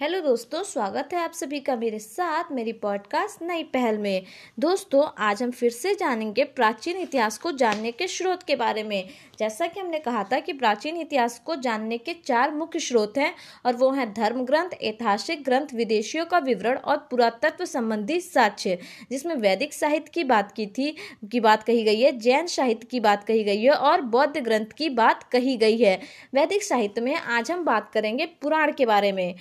Hello दोस्तों, स्वागत है आप सभी का मेरे साथ मेरी पॉडकास्ट नई पहल में। दोस्तों, आज हम फिर से जानेंगे प्राचीन इतिहास को जानने के स्रोत के बारे में। जैसा कि हमने कहा था कि प्राचीन इतिहास को जानने के चार मुख्य स्रोत हैं और वो हैं धर्म ग्रंथ, ऐतिहासिक ग्रंथ, विदेशियों का विवरण और पुरातत्व संबंधी साक्ष्य, जिसमें वैदिक साहित्य की बात की थी, की बात कही गई है, जैन साहित्य की बात कही गई है और बौद्ध ग्रंथ की बात कही गई है। वैदिक साहित्य में आज हम बात करेंगे पुराण के बारे में।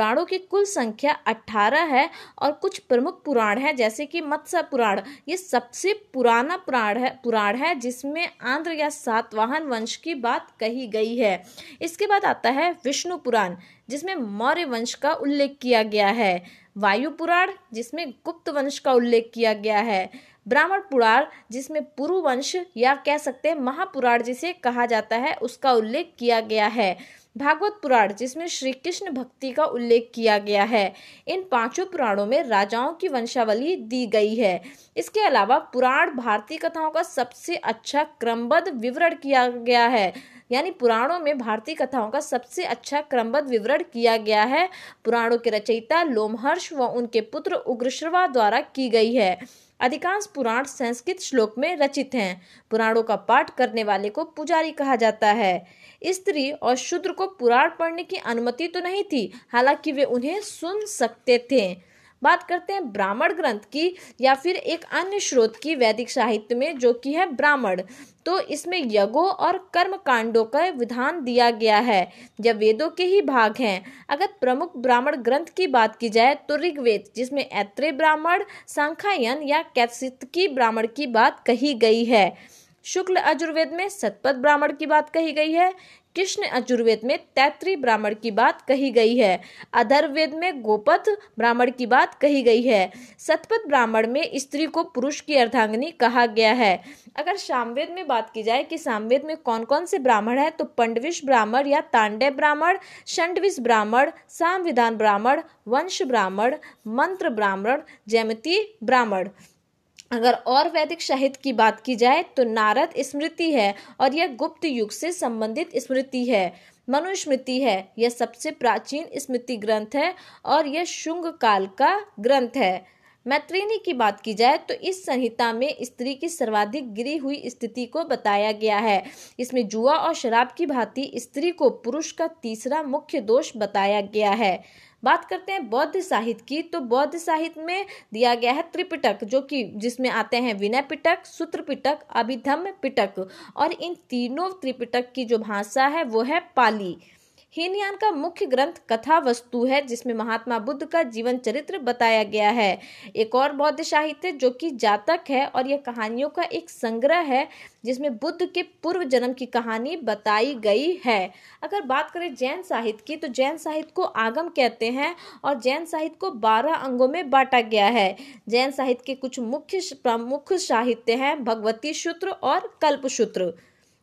पुराणों की कुल संख्या 18 है और कुछ प्रमुख पुराण है, जैसे कि मत्स्य पुराण। ये सबसे पुराना पुराण है पुराण है जिसमें आंध्र या सातवाहन वंश की बात कही गई है। इसके बाद आता है विष्णु पुराण, जिसमें मौर्य वंश का उल्लेख किया गया है। वायु पुराण, जिसमें गुप्त वंश का उल्लेख किया गया है। ब्राह्मण पुराण, जिसमें पुरु वंश या कह सकते हैं महापुराण जिसे कहा जाता है, उसका उल्लेख किया गया है। भागवत पुराण, जिसमें श्री कृष्ण भक्ति का उल्लेख किया गया है। इन पाँचों पुराणों में राजाओं की वंशावली दी गई है। इसके अलावा पुराण भारतीय कथाओं का सबसे अच्छा क्रमबद्ध विवरण किया गया है। यानी पुराणों में भारतीय कथाओं का सबसे अच्छा क्रमबद्ध विवरण किया गया है। पुराणों के रचयिता लोमहर्ष व उनके पुत्र उग्रश्रवा द्वारा की गई है। अधिकांश पुराण संस्कृत श्लोक में रचित हैं। पुराणों का पाठ करने वाले को पुजारी कहा जाता है। स्त्री और शूद्र को पुराण पढ़ने की अनुमति तो नहीं थी, हालाँकि वे उन्हें सुन सकते थे। बात करते हैं ब्राह्मण ग्रंथ की या फिर एक अन्य स्रोत की वैदिक साहित्य में, जो कि है ब्राह्मण। तो इसमें यज्ञों और कर्म कांडों का विधान दिया गया है जब वेदों के ही भाग हैं। अगर प्रमुख ब्राह्मण ग्रंथ की बात की जाए तो ऋग्वेद, जिसमें ऐत्रेय ब्राह्मण सांखायन या कैसितकी ब्राह्मण की बात कही गई है। शुक्ल अजुर्वेद में सतपथ ब्राह्मण की बात कही गई है, कृष्ण अजुर्वेद में तैत्री ब्राह्मण की बात कही गई है अधर्वेद में गोपथ ब्राह्मण की बात कही गई है। सतपथ ब्राह्मण में स्त्री को पुरुष की अर्धांगनी कहा गया है। अगर सामवेद में बात की जाए कि सामवेद में कौन कौन से ब्राह्मण है तो पंडविश ब्राह्मण या तांडे ब्राह्मण शंडविश ब्राह्मण, सामविधान ब्राह्मण, वंश ब्राह्मण, मंत्र ब्राह्मण जैमती ब्राह्मण। अगर और वैदिक साहित्य की बात की जाए तो नारद स्मृति है और यह गुप्त युग से संबंधित स्मृति है। मनुस्मृति है, यह सबसे प्राचीन स्मृति ग्रंथ है और यह शुंग काल का ग्रंथ है। मैत्रिनी की बात की जाए तो इस संहिता में स्त्री की सर्वाधिक गिरी हुई स्थिति को बताया गया है। इसमें जुआ और शराब की भांति स्त्री को पुरुष का तीसरा मुख्य दोष बताया गया है। बात करते हैं बौद्ध साहित्य की। तो बौद्ध साहित्य में दिया गया है त्रिपिटक, जो कि जिसमें आते हैं विनय पिटक, सूत्र पिटक अभिधम पिटक। और इन तीनों त्रिपिटक की जो भाषा है, वो है पाली। हीनयान का मुख्य ग्रंथ कथा वस्तु है, जिसमें महात्मा बुद्ध का जीवन चरित्र बताया गया है। एक और बौद्ध साहित्य जो कि जातक है और यह कहानियों का एक संग्रह है, जिसमें बुद्ध के पूर्व जन्म की कहानी बताई गई है। अगर बात करें जैन साहित्य की तो जैन साहित्य को आगम कहते हैं और जैन साहित्य को बारह अंगों में बांटा गया है। जैन साहित्य के कुछ मुख्य प्रमुख साहित्य हैं, भगवती सूत्र और कल्प सूत्र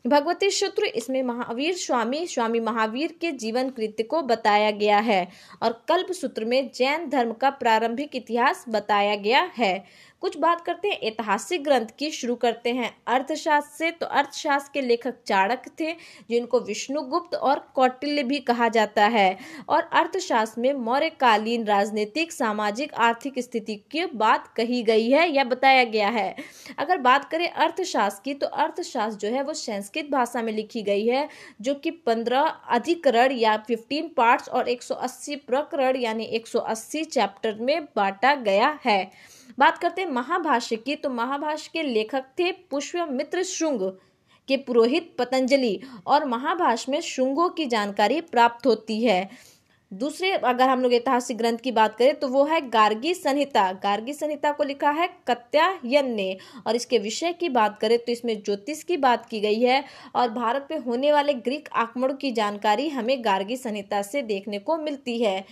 भगवती सूत्र, इसमें महावीर स्वामी स्वामी महावीर के जीवन कृत्य को बताया गया है और कल्प सूत्र में जैन धर्म का प्रारंभिक इतिहास बताया गया है। कुछ बात करते हैं, ऐतिहासिक ग्रंथ की शुरू करते हैं। अर्थशास्त्र से तो अर्थशास्त्र के लेखक चाणक थे, जिनको विष्णुगुप्त और कौटिल्य भी कहा जाता है। और अर्थशास्त्र में मौर्यकालीन राजनीतिक, सामाजिक, आर्थिक स्थिति की बात कही गई है या बताया गया है। अगर बात करें अर्थशास्त्र की तो अर्थशास्त्र जो है वो संस्कृत भाषा में लिखी गई है, जो कि पंद्रह अधिकरण या फिफ्टीन पार्ट्स और एक सौ अस्सी प्रकरण यानी एक सौ अस्सी चैप्टर में बांटा गया है। बात करते हैं महाभाष्य की तो महाभाष्य के लेखक थे पुष्पमित्र शुंग के पुरोहित पतंजलि और महाभाष्य में शुंगों की जानकारी प्राप्त होती है। दूसरे, अगर हम लोग ऐतिहासिक ग्रंथ की बात करें तो वो है गार्गी संहिता। गार्गी संहिता को लिखा है कत्यायन ने और इसके विषय की बात करें तो इसमें ज्योतिष की बात की गई है। और भारत में होने वाले ग्रीक आक्रमण की जानकारी हमें गार्गी संहिता से देखने को मिलती है।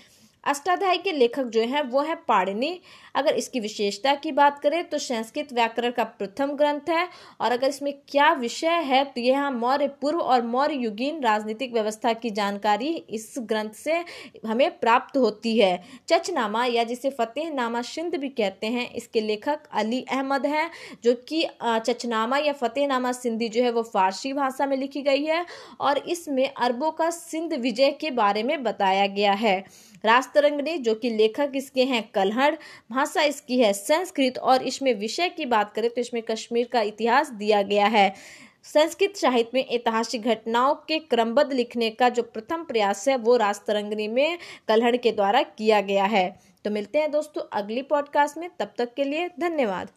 अष्टाध्याय के लेखक जो हैं, वो है पाणिनि। अगर इसकी विशेषता की बात करें तो संस्कृत व्याकरण का प्रथम ग्रंथ है, और अगर इसमें क्या विषय है तो यह मौर्य पूर्व और मौर्य युगीन राजनीतिक व्यवस्था की जानकारी इस ग्रंथ से हमें प्राप्त होती है। चचनामा, या जिसे फतेहनामा सिंध भी कहते हैं, इसके लेखक अली अहमद हैं, जो कि चचनामा या फतेहनामा सिंधी जो है, वो फारसी भाषा में लिखी गई है, और इसमें अरबों का सिंध विजय के बारे में बताया गया है। रास्तरंगनी जो कि लेखक इसके हैं कलहड़, भाषा इसकी है संस्कृत और इसमें विषय की बात करें तो इसमें कश्मीर का इतिहास दिया गया है। संस्कृत साहित्य में ऐतिहासिक घटनाओं के क्रमबद्ध लिखने का जो प्रथम प्रयास है, वो राजतरंगनी में कल्हड़ के द्वारा किया गया है। तो मिलते हैं दोस्तों अगली पॉडकास्ट में, तब तक के लिए धन्यवाद।